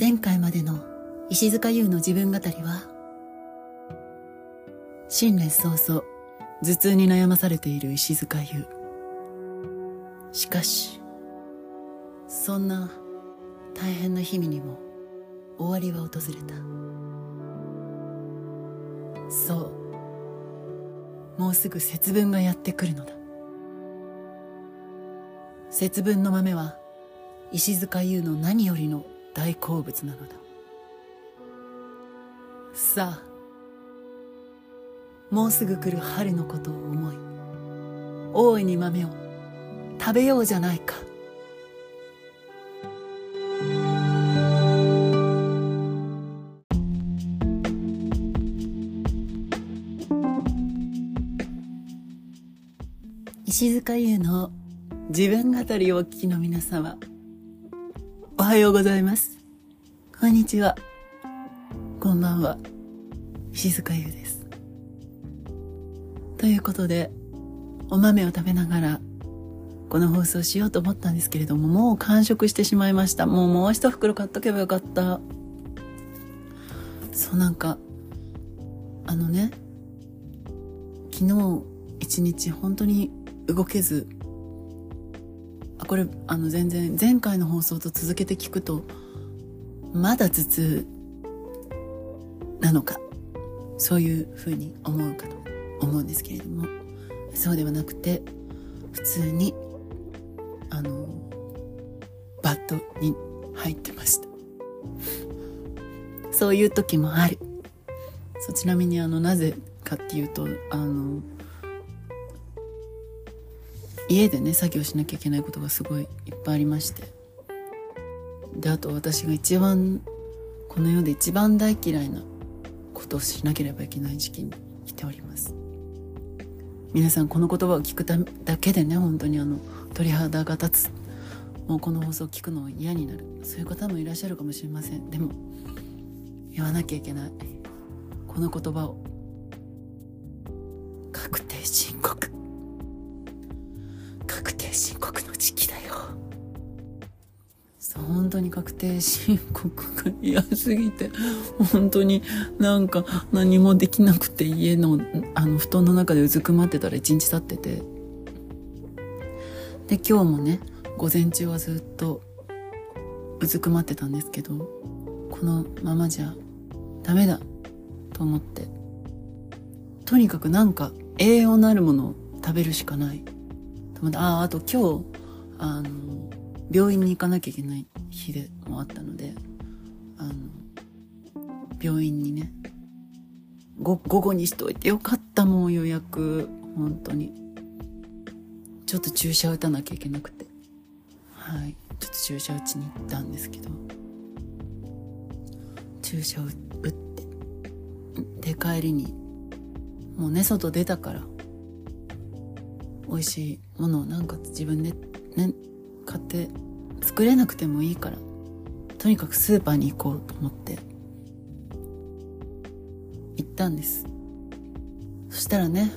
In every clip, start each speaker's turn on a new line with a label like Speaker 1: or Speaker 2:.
Speaker 1: 前回までの石塚優の自分語りは新年早々頭痛に悩まされている石塚優。しかしそんな大変な日々にも終わりは訪れた。そう。もうすぐ節分がやってくるのだ。節分の豆は石塚優の何よりの大好物なのだ。さあもうすぐ来る春のことを思い大いに豆を食べようじゃないか。石塚優の自分語りをお聞きの皆様はようございます。こんにちは。こんばんは。石塚優です。ということでお豆を食べながらこの放送しようと思ったんですけれどももう完食してしまいました。もうもう一袋買っとけばよかった。そうなんかあのね昨日一日本当に動けずこれあの全然前回の放送と続けて聞くとまだ頭痛なのかそういうふうに思うかと思うんですけれどもそうではなくて普通にあのバットに入ってました。そういう時もある。そうちなみにあのなぜかっていうとあの家でね作業しなきゃいけないことがすごいいっぱいありまして。であと私が一番この世で一番大嫌いなことをしなければいけない時期に来ております。皆さんこの言葉を聞くだけでね本当にあの鳥肌が立つ。もうこの放送を聞くの嫌になる。そういう方もいらっしゃるかもしれません。でも言わなきゃいけない。この言葉を申告の時期だよ。本当に確定申告が嫌すぎて本当になんか何もできなくて家のあの布団の中でうずくまってたら一日経ってて。で今日もね午前中はずっとうずくまってたんですけどこのままじゃダメだと思ってとにかくなんか栄養のあるものを食べるしかない。と思ってああと今日あの病院に行かなきゃいけない日でもあったのであの病院にね午後にしといてよかったもん予約本当に。ちょっと注射打たなきゃいけなくて。はい。ちょっと注射打ちに行ったんですけど。注射打ってで帰りにもうね外出たから美味しいものをなんか自分でね買って作れなくてもいいからとにかくスーパーに行こうと思って行ったんです。そしたらね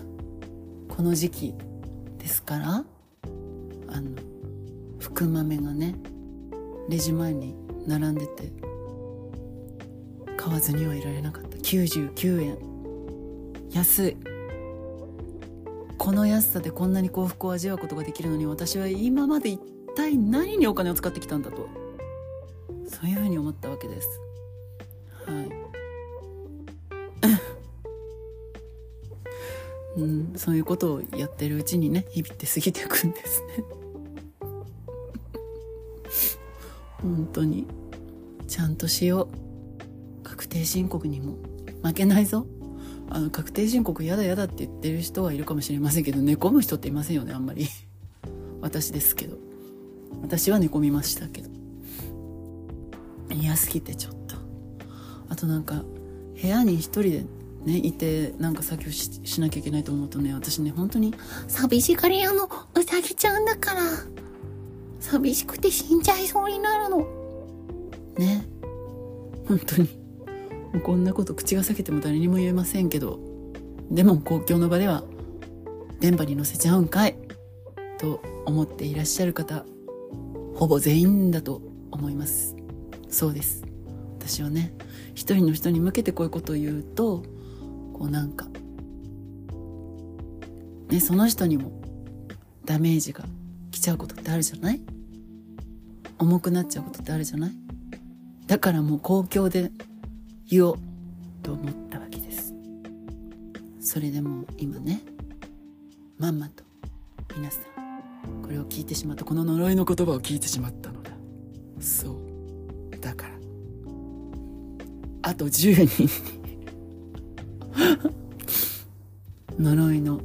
Speaker 1: この時期ですからあの福豆がねレジ前に並んでて買わずにはいられなかった。99円。安い。この安さでこんなに幸福を味わうことができるのに私は今まで一体何にお金を使ってきたんだと。そういうふうに思ったわけです。はい。うん、そういうことをやってるうちにね日々って過ぎていくんですね。本当に。ちゃんとしよう。確定申告にも負けないぞ。あの確定申告やだやだって言ってる人はいるかもしれませんけど寝込む人っていませんよねあんまり。私ですけど。私は寝込みましたけど。嫌すぎてちょっと。あとなんか部屋に一人でねいてなんか作業ししなきゃいけないと思うとね私ね本当に寂しがり屋の。うさぎちゃんだから。寂しくて死んじゃいそうになるの。ね。本当に。もうこんなこと口が裂けても誰にも言えませんけどでも公共の場では電波に乗せちゃうんかいと思っていらっしゃる方ほぼ全員だと思います。そうです。私はね一人の人に向けてこういうことを言うとこうなんかねその人にもダメージが来ちゃうことってあるじゃない？重くなっちゃうことってあるじゃない？だからもう公共で言おうと思ったわけです。それでも今ねまんまと皆さんこれを聞いてしまったこの呪いの言葉を聞いてしまったのだ。そう。だから。あと10人。に呪いの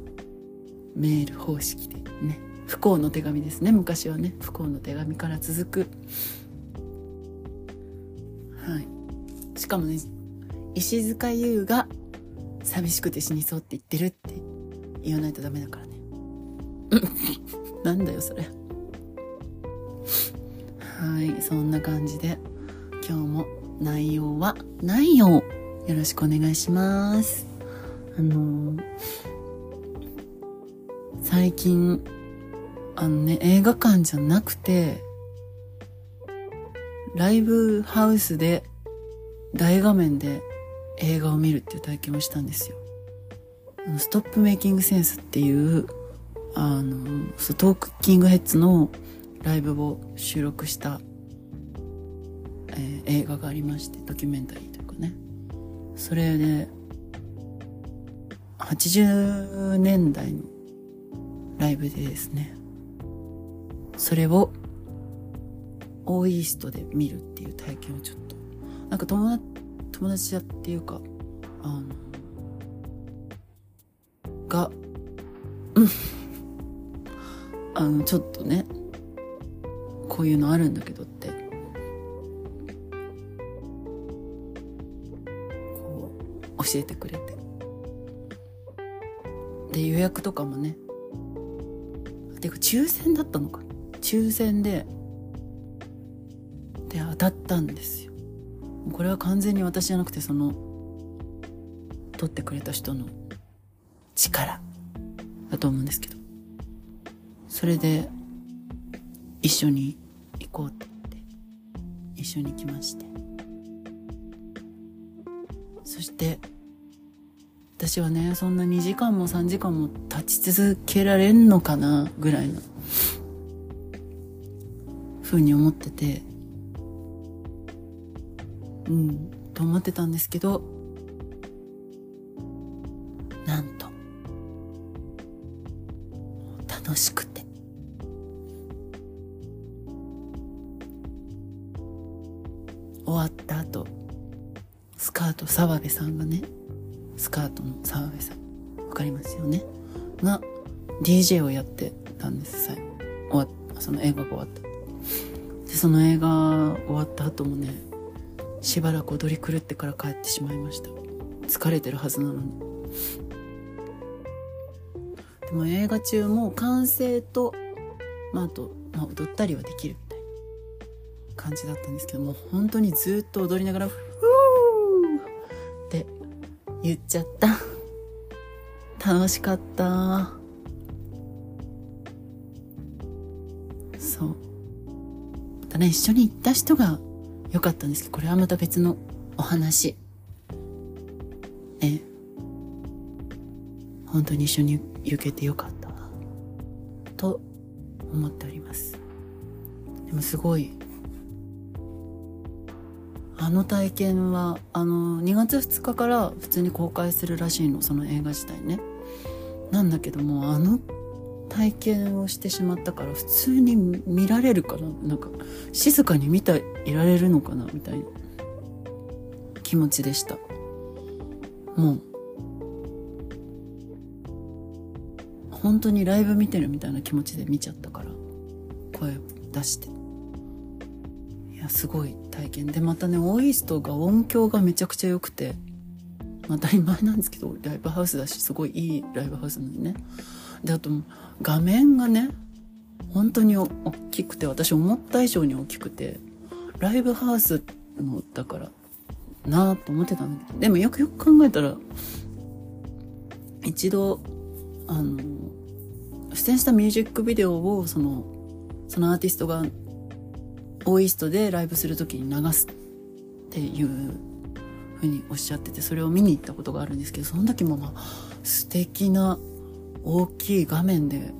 Speaker 1: メール方式でね。不幸の手紙ですね。昔はね。不幸の手紙から続く。はい。しかもね石塚優が寂しくて死にそうって言ってるって言わないとダメだからね。なんだよそれ。はいそんな感じで今日も内容は内容よろしくお願いします。あのー、最近あのね映画館じゃなくてライブハウスで大画面で映画を見るっていう体験をしたんですよ。ストップメイキングセンスっていうあのストークキングヘッズのライブを収録した、えー、映画がありましてドキュメンタリーというかね。それで80年代のライブでですね。それをオーイーストで見るっていう体験をちょっと。なんか友達友達だっていうかあのがうん。あのちょっとねこういうのあるんだけどって。こう教えてくれて。で予約とかもね。ていうか抽選だったのか。抽選でで当たったんですよ。これは完全に私じゃなくてその取ってくれた人の力だと思うんですけど。それで一緒に行こうってって一緒に来まして。そして私はねそんな2時間も3時間も立ち続けられんのかなぐらいのふうに思ってて。うんと思ってたんですけどなんと楽しくて。終わった後スカート澤部さんがねスカートの澤部さんわかりますよね？が DJ をやってたんです最後。終わその映画が終わったでその映画終わった後もねしばらく踊り狂ってから帰ってしまいました。疲れてるはずなのに。でも映画中も完成と、まあ、あと、まあ、踊ったりはできるみたいな感じだったんですけども本当にずっと踊りながら「フー!」って言っちゃった。楽しかった。そう。またね一緒に行った人が良かったんですけどこれはまた別のお話。え？本当に一緒に行けてよかったと思っております。でもすごい。あの体験はあの2月2日から普通に公開するらしいのその映画自体ね。なんだけどもあの体験をしてしまったから普通に見られるかな。なんか静かに見ていられるのかなみたいな気持ちでした。もう。本当にライブ見てるみたいな気持ちで見ちゃったから。声を出して。いやすごい体験。でまたねオーイストが音響がめちゃくちゃ良くて。当たり前なんですけどライブハウスだしすごいいいライブハウスなのにね。であと画面がね本当に大きくて私思った以上に大きくてライブハウスのだからなあと思ってたんだけどでもよくよく考えたら一度あの出演したミュージックビデオをそのそのアーティストがオーイストでライブする時に流すっていうふうにおっしゃっててそれを見に行ったことがあるんですけどその時もまあ素敵な大きい画面で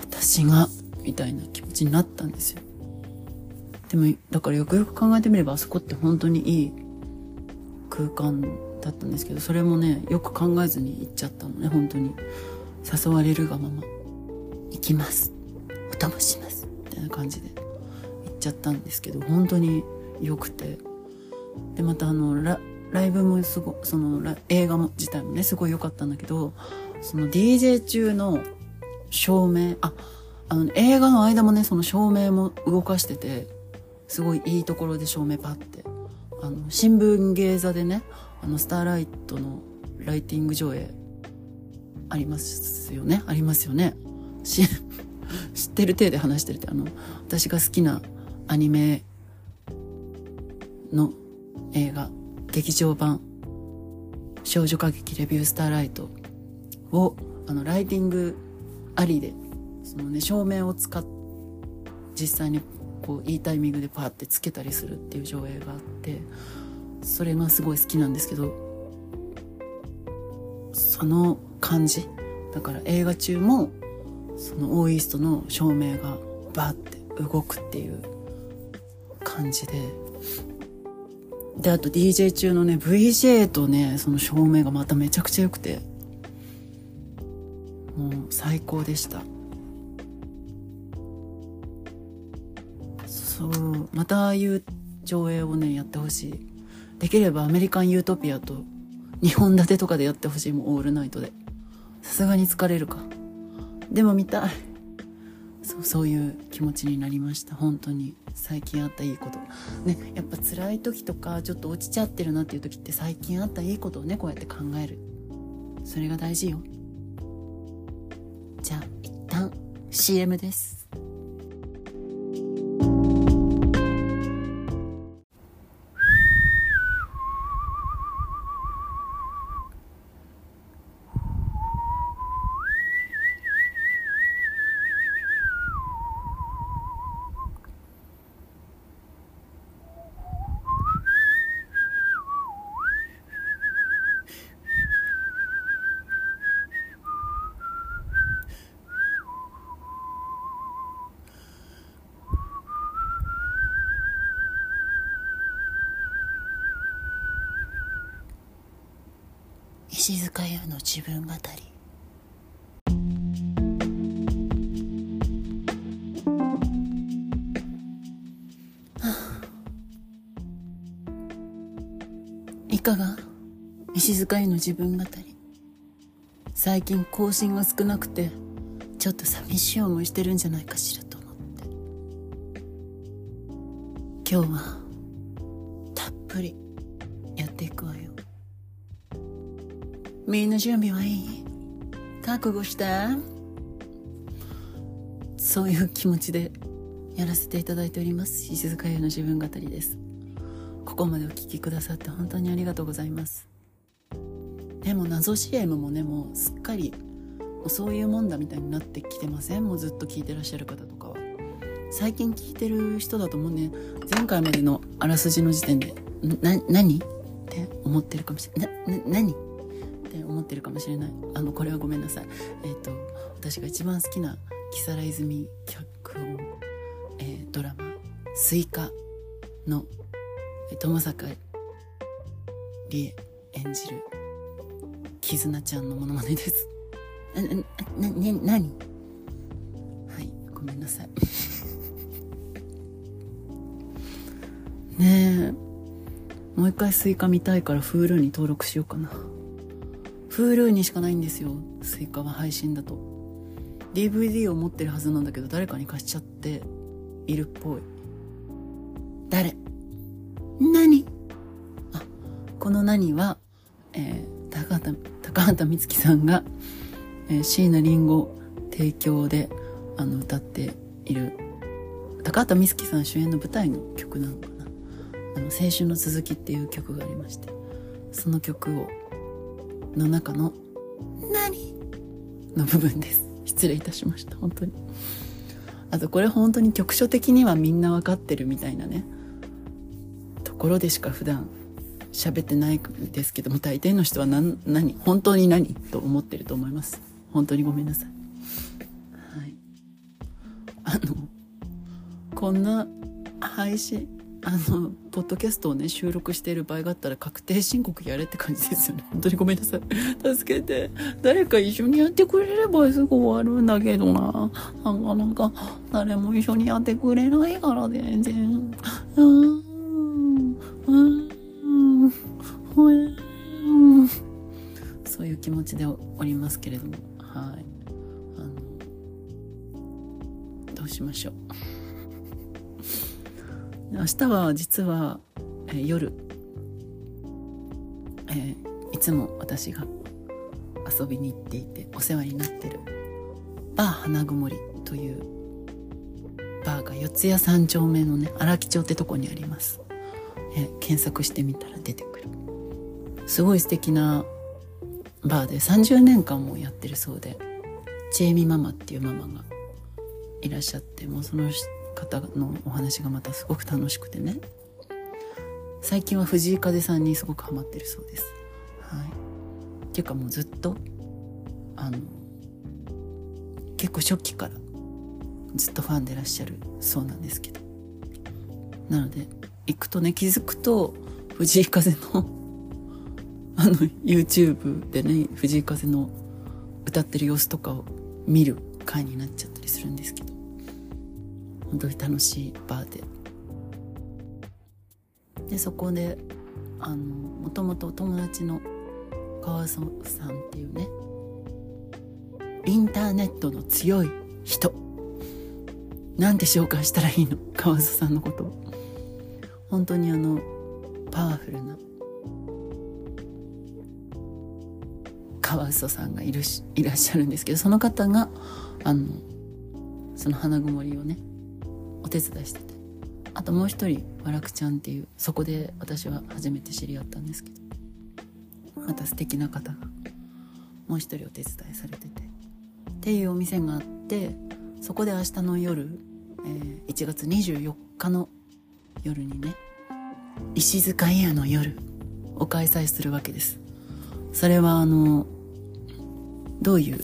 Speaker 1: 私がみたいな気持ちになったんですよ。でもだからよくよく考えてみればあそこって本当にいい空間だったんですけどそれもねよく考えずに行っちゃったのね本当に。誘われるがまま。行きます。お供します。みたいな感じで行っちゃったんですけど本当に良くて。でまたあのライブもすごその映画も自体もねすごい良かったんだけどその DJ 中の照明ああの、映画の間もねその照明も動かしててすごいいいところで照明パッてあの新聞芸座でねあのスターライトのライティング上映ありますよね？ありますよね？知ってる体で話してるってあの私が好きなアニメの映画劇場版少女歌劇レビュースターライトをあのライティングありでそのね照明を使って実際にこういいタイミングでパーってつけたりするっていう上映があってそれがすごい好きなんですけどその感じだから映画中もそのオーイーストの照明がバーって動くっていう感じでで、あと DJ 中のね、VJ とね、その照明がまためちゃくちゃ良くて、もう最高でした。そう、またああいう上映をね、やってほしい。できればアメリカンユートピアと2本立てとかでやってほしいもん、オールナイトで。さすがに疲れるか。でも見たい。そうそういう気持ちになりました本当に最近あったいいことねやっぱ辛い時とかちょっと落ちちゃってるなっていう時って最近あったいいことをねこうやって考えるそれが大事よ CM です。石塚優の自分語り。いかが？石塚優の自分語り。最近更新が少なくてちょっと寂しい思いしてるんじゃないかしらと思って。今日はたっぷりみんな準備はいい？覚悟した？そういう気持ちでやらせていただいております。石塚優の自分語りです。ここまでお聞きくださって本当にありがとうございます。でも謎 CM もねもうすっかりそういうもんだみたいになってきてません？もうずっと聞いてらっしゃる方とかは。最近聞いてる人だと思うね前回までのあらすじの時点で「な何?」って思ってるかもしれない「な何?」って思ってるかもしれないあのこれはごめんなさいえっ、ー、と私が一番好きな木皿泉脚本、えー、ドラマ「すいか」の友坂理恵演じる絆ちゃんのものまねです な、な、な、な、にはい、ごめんなさい。ねえ。もう一回すいか見たいから Hulu に登録しようかな。Hulu にしかないんですよ。すいかは配信だと。DVD を持ってるはずなんだけど誰かに貸しちゃっているっぽい。誰？何？あこの何は、えー、高畑高畑充希さんが、えー、椎名林檎提供であの歌っている。高畑充希さん主演の舞台の曲なのかな「あの青春の続き」っていう曲がありましてその曲をの中の「何?」の部分です。失礼いたしました。本当に。あとこれ本当に局所的にはみんな分かってるみたいなね。ところでしか普段喋ってないですけども大抵の人は何何？本当に何？と思ってると思います。本当にごめんなさい。はい。あのこんな配信あのポッドキャストをね収録している場合があったら確定申告やれって感じですよね。本当にごめんなさい。助けて。誰か一緒にやってくれればすぐ終わるんだけどな。なかなか誰も一緒にやってくれないから全然。うん。うん。うん。そういう気持ちでおりますけれども。はい。あのどうしましょう。明日は実は、えー、夜、えー、いつも私が遊びに行っていてお世話になってるバー花曇りというバーが四谷三丁目のね荒木町ってとこにあります、え、検索してみたら出てくる。すごい素敵なバーで30年間もやってるそうでチェイミママっていうママがいらっしゃってもうその方のお話がまたすごく楽しくてね。最近は藤井風さんにすごくハマってるそうです。はい、っていうかもうずっとあの結構初期からずっとファンでいらっしゃるそうなんですけど。なので行くとね気づくと藤井風の あの YouTube でね藤井風の歌ってる様子とかを見る回になっちゃったりするんですけど。本当に楽しいバーで。でそこであのもともと友達の川曽さんっていうねインターネットの強い人。なんて紹介したらいいの？川曽さんのこと。本当にあのパワフルな。川曽さんがいるしいらっしゃるんですけどその方があのその花曇りをね手伝いしてて。あともう一人わらくちゃんっていうそこで私は初めて知り合ったんですけど。また素敵な方がもう一人お手伝いされてて。っていうお店があってそこで明日の夜、えー、1月24日の夜にね石塚屋の夜を開催するわけです。それはあのどういう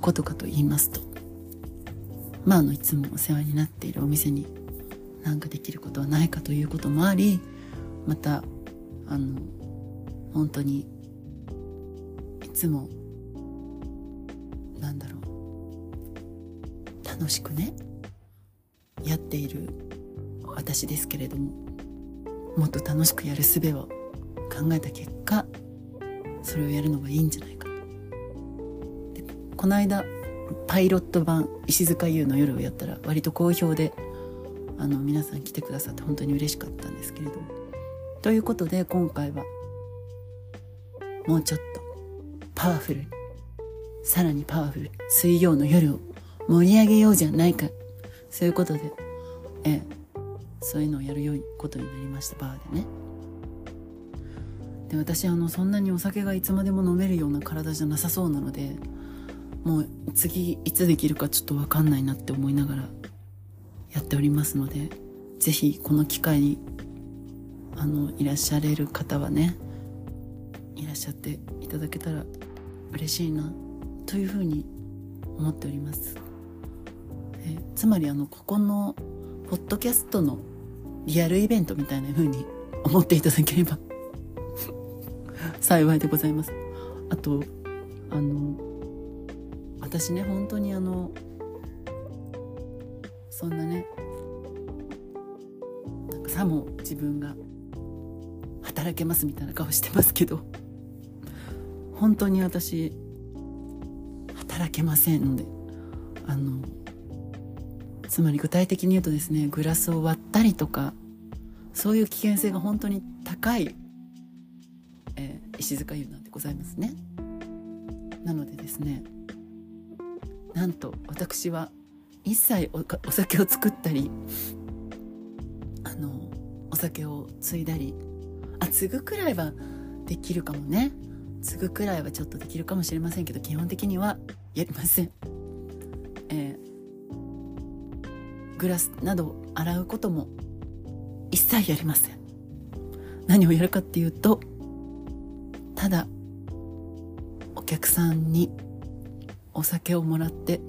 Speaker 1: ことかと言いますとまあ、あのいつもお世話になっているお店に何かできることはないかということもありまたあの本当にいつもなんだろう楽しくねやっている私ですけれどももっと楽しくやる術を考えた結果それをやるのがいいんじゃないかと。でこの間パイロット版石塚優の夜をやったら割と好評であの皆さん来てくださって本当に嬉しかったんですけれども。ということで今回はもうちょっとパワフルにさらにパワフル水曜の夜を盛り上げようじゃないか。そういうことでええそういうのをやるようことになりました。バーでね。で私あのそんなにお酒がいつまでも飲めるような体じゃなさそうなのでもう次いつできるかちょっと分かんないなって思いながらやっておりますので是非この機会にあのいらっしゃれる方はねいらっしゃっていただけたら嬉しいなというふうに思っております。えつまりあのここのポッドキャストのリアルイベントみたいな風に思っていただければ 幸いでございます。あとあの私ね本当にあのそんなねなんかさも自分が働けますみたいな顔してますけど本当に私働けませんのであのつまり具体的に言うとですねグラスを割ったりとかそういう危険性が本当に高い、えー、石塚湯なんでございますね。なのでですねなんと私は一切お酒を作ったりあのお酒を継いだりあ継ぐくらいはできるかもね。継ぐくらいはちょっとできるかもしれませんけど基本的にはやりません、えー、グラスなど洗うことも一切やりません。何をやるかっていうとただお客さんにお酒をもらって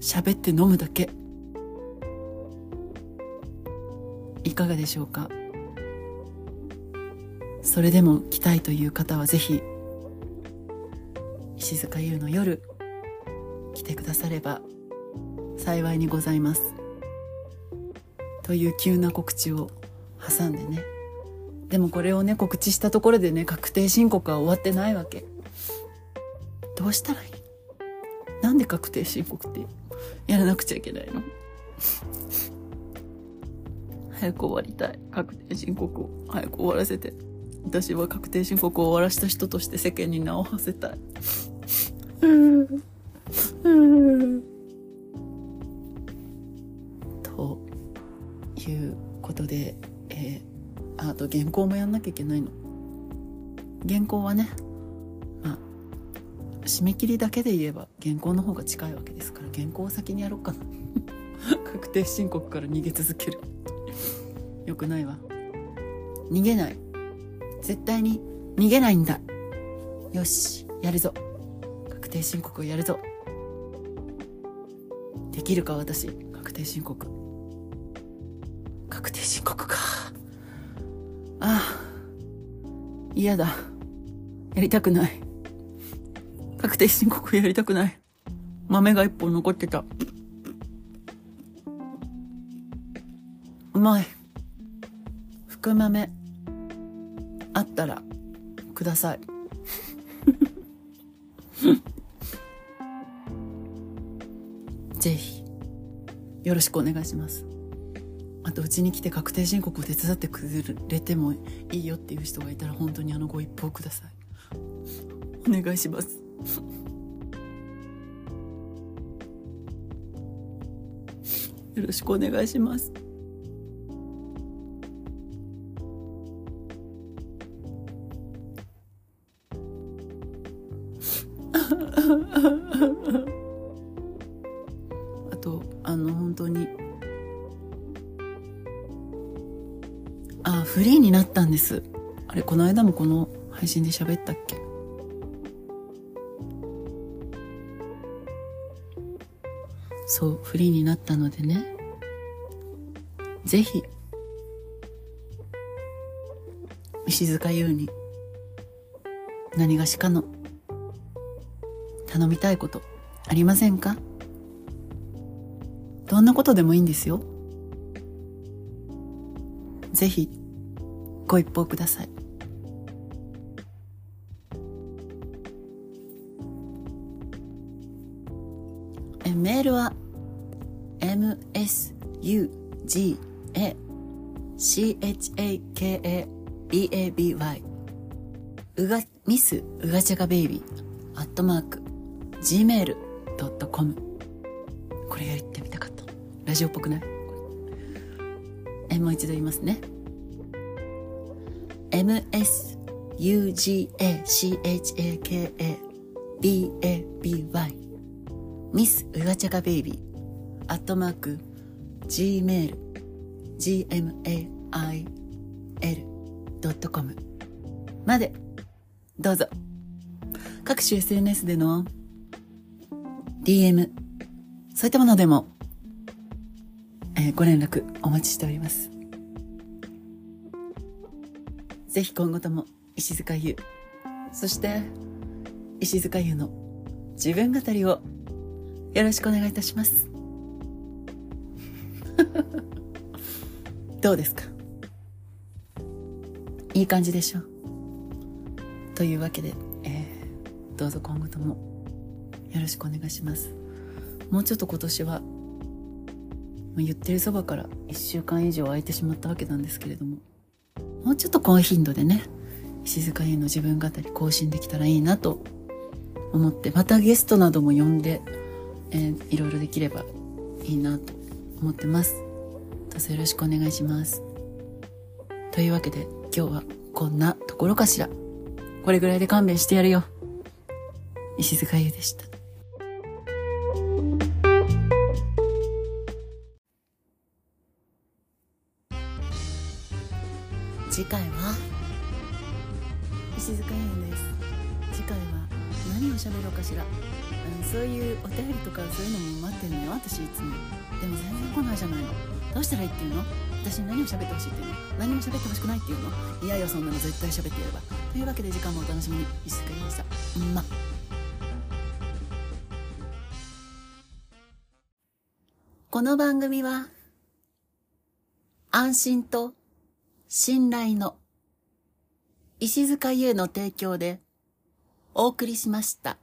Speaker 1: 喋って飲むだけ。いかがでしょうか？それでも来たいという方はぜひ石塚優の夜来てくだされば幸いにございます。という急な告知を挟んでね。でもこれをね告知したところでね確定申告は終わってないわけ。どうしたらいいなんで確定申告ってやらなくちゃいけないの？早く終わりたい。確定申告を。早く終わらせて。私は確定申告を終わらした人として世間に名を馳せたい。ということで、えー、あと原稿もやんなきゃいけないの。原稿はね締め切りだけで言えば原稿の方が近いわけですから原稿を先にやろうかな。確定申告から逃げ続ける。よくないわ。逃げない。絶対に逃げないんだ。よしやるぞ。確定申告をやるぞ。できるか私。確定申告。確定申告か。ああ嫌だ。やりたくない。確定申告やりたくない。豆が一本残ってた。うまい。福豆。あったらください。ぜひよろしくお願いします。あとうちに来て確定申告を手伝ってくれてもいいよっていう人がいたら本当にあのご一報ください。お願いします。よろしくお願いします。あとあの本当に。あフリーになったんです。あれこの間もこの配信で喋ったっけ？そうフリーになったのでね。ぜひ。石塚優に。何がしかの。頼みたいこと。ありませんか？どんなことでもいいんですよ。ぜひ。ご一報ください。えメールは S-U-G-A-C-H-A-K-A-B-A-B-Y うが、ミスうがちゃがベイビーアットマーク gmail.com これやってみたかった。ラジオっぽくない？えもう一度言いますね。Msugachakababy ミスうがちゃがベイビーアットマーク gmail gmail.com まで。どうぞ。各種 SNS での DM そういったものでも、えー、ご連絡お待ちしております。ぜひ今後とも石塚優そして石塚優の自分語りをよろしくお願いいたします。どうですか？いい感じでしょ？というわけで、えー、どうぞ今後ともよろしくお願いします。もうちょっと今年は言ってるそばから1週間以上空いてしまったわけなんですけれどももうちょっと高頻度でね石塚優の自分語り更新できたらいいなと思ってまたゲストなども呼んで、えー、いろいろできればいいなと思ってます。どうぞよろしくお願いします。というわけで今日はこんなところかしら。これぐらいで勘弁してやるよ。石塚優でした。次回は？石塚優です。次回は何を喋ろうかしら、うん、そういうお便りとかそういうのも待ってるのよ私いつも。でも全然来ないじゃないのどうしたらいいっていうの？私に何を喋ってほしいっていうの？何も喋ってほしくないっていうの？いやいやそんなの絶対喋ってやれば。というわけで時間もお楽しみに。石塚優でした。うんま。この番組は安心と信頼の石塚優の提供でお送りしました。